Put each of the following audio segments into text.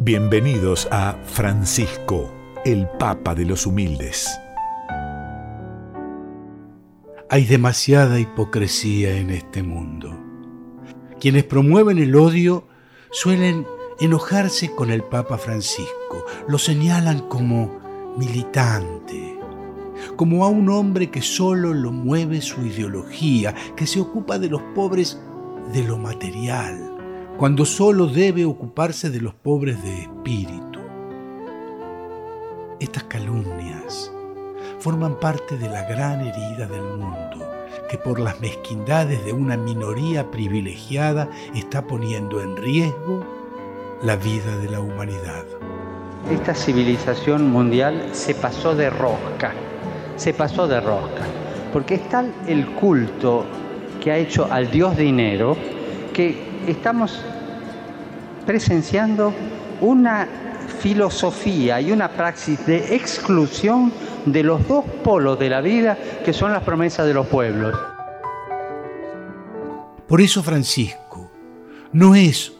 Bienvenidos a Francisco, el Papa de los Humildes. Hay demasiada hipocresía en este mundo. Quienes promueven el odio suelen enojarse con el Papa Francisco, lo señalan como militante, como a un hombre que solo lo mueve su ideología, que se ocupa de los pobres de lo material, cuando solo debe ocuparse de los pobres de espíritu. Estas calumnias forman parte de la gran herida del mundo que por las mezquindades de una minoría privilegiada está poniendo en riesgo la vida de la humanidad. Esta civilización mundial se pasó de rosca, se pasó de rosca, porque es tal el culto que ha hecho al dios dinero que estamos presenciando una filosofía y una praxis de exclusión de los dos polos de la vida que son las promesas de los pueblos. Por eso Francisco no es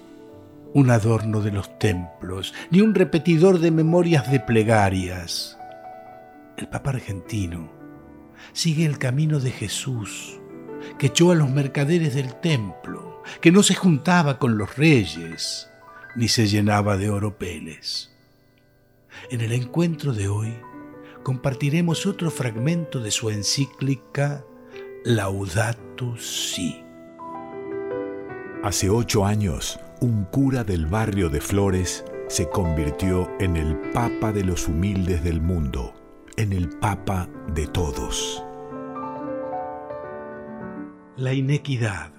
un adorno de los templos, ni un repetidor de memorias de plegarias. El Papa argentino sigue el camino de Jesús, que echó a los mercaderes del templo, que no se juntaba con los reyes, ni se llenaba de oropeles. En el encuentro de hoy compartiremos otro fragmento de su encíclica Laudato Si. Hace ocho años, un cura del barrio de Flores se convirtió en el Papa de los humildes del mundo, en el Papa de todos. La inequidad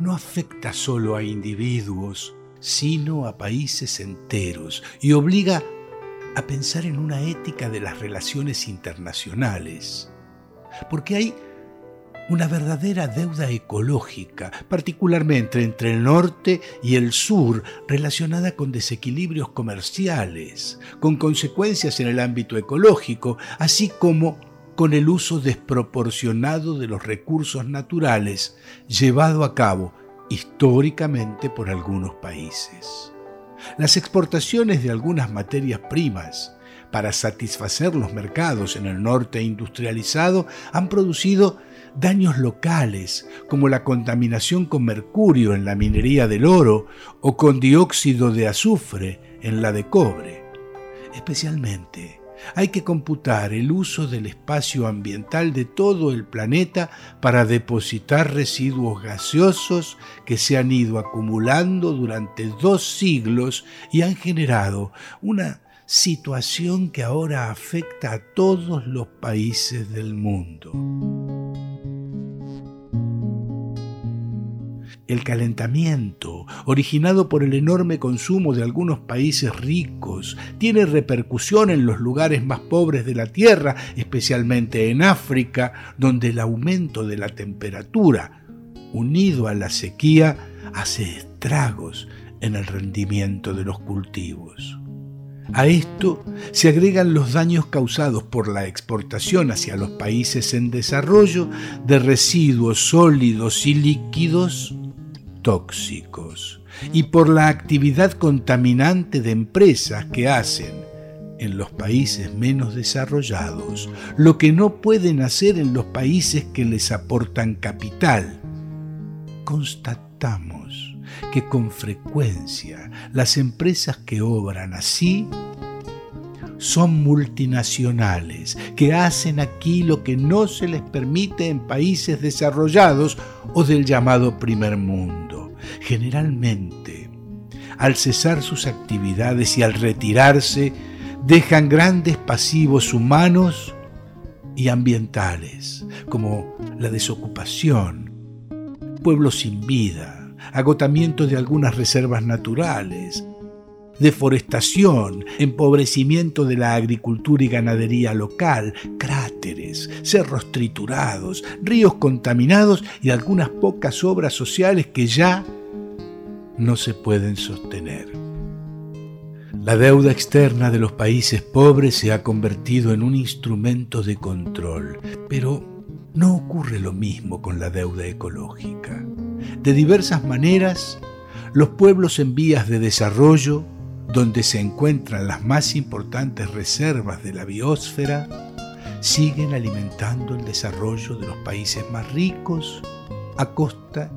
no afecta solo a individuos, sino a países enteros y obliga a pensar en una ética de las relaciones internacionales, porque hay una verdadera deuda ecológica, particularmente entre el norte y el sur, relacionada con desequilibrios comerciales, con consecuencias en el ámbito ecológico, así como con el uso desproporcionado de los recursos naturales llevado a cabo históricamente por algunos países. Las exportaciones de algunas materias primas para satisfacer los mercados en el norte industrializado han producido daños locales como la contaminación con mercurio en la minería del oro o con dióxido de azufre en la de cobre. Especialmente hay que computar el uso del espacio ambiental de todo el planeta para depositar residuos gaseosos que se han ido acumulando durante dos siglos y han generado una situación que ahora afecta a todos los países del mundo. El calentamiento, originado por el enorme consumo de algunos países ricos, tiene repercusión en los lugares más pobres de la Tierra, especialmente en África, donde el aumento de la temperatura, unido a la sequía, hace estragos en el rendimiento de los cultivos. A esto se agregan los daños causados por la exportación hacia los países en desarrollo de residuos sólidos y líquidos tóxicos y por la actividad contaminante de empresas que hacen en los países menos desarrollados lo que no pueden hacer en los países que les aportan capital. Constatamos que con frecuencia las empresas que obran así son multinacionales que hacen aquí lo que no se les permite en países desarrollados o del llamado primer mundo. Generalmente, al cesar sus actividades y al retirarse, dejan grandes pasivos humanos y ambientales, como la desocupación, pueblos sin vida, agotamiento de algunas reservas naturales, deforestación, empobrecimiento de la agricultura y ganadería local, cráteres, cerros triturados, ríos contaminados y algunas pocas obras sociales que ya no se pueden sostener. La deuda externa de los países pobres se ha convertido en un instrumento de control, pero no ocurre lo mismo con la deuda ecológica. De diversas maneras, los pueblos en vías de desarrollo donde se encuentran las más importantes reservas de la biosfera, siguen alimentando el desarrollo de los países más ricos a costa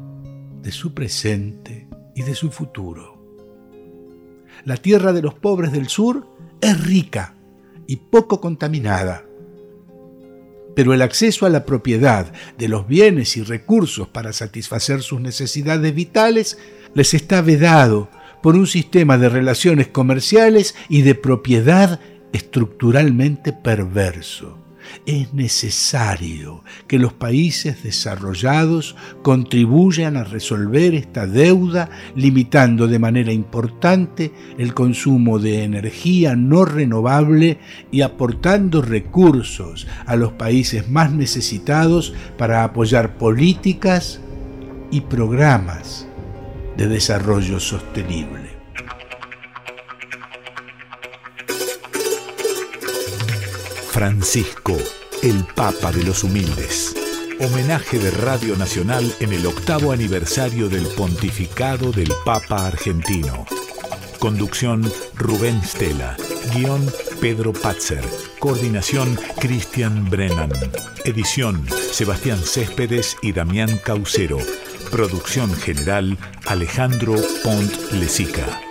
de su presente y de su futuro. La tierra de los pobres del sur es rica y poco contaminada, pero el acceso a la propiedad de los bienes y recursos para satisfacer sus necesidades vitales les está vedado por un sistema de relaciones comerciales y de propiedad estructuralmente perverso es necesario que los países desarrollados contribuyan a resolver esta deuda limitando de manera importante el consumo de energía no renovable y aportando recursos a los países más necesitados para apoyar políticas y programas de desarrollo sostenible. Francisco, el Papa de los Humildes. Homenaje de Radio Nacional en el octavo aniversario del pontificado del Papa argentino. Conducción Rubén Stella. Guión Pedro Patzer. Coordinación Cristian Brennan. Edición Sebastián Céspedes y Damián Caucero. Producción general Alejandro Pont Lesica.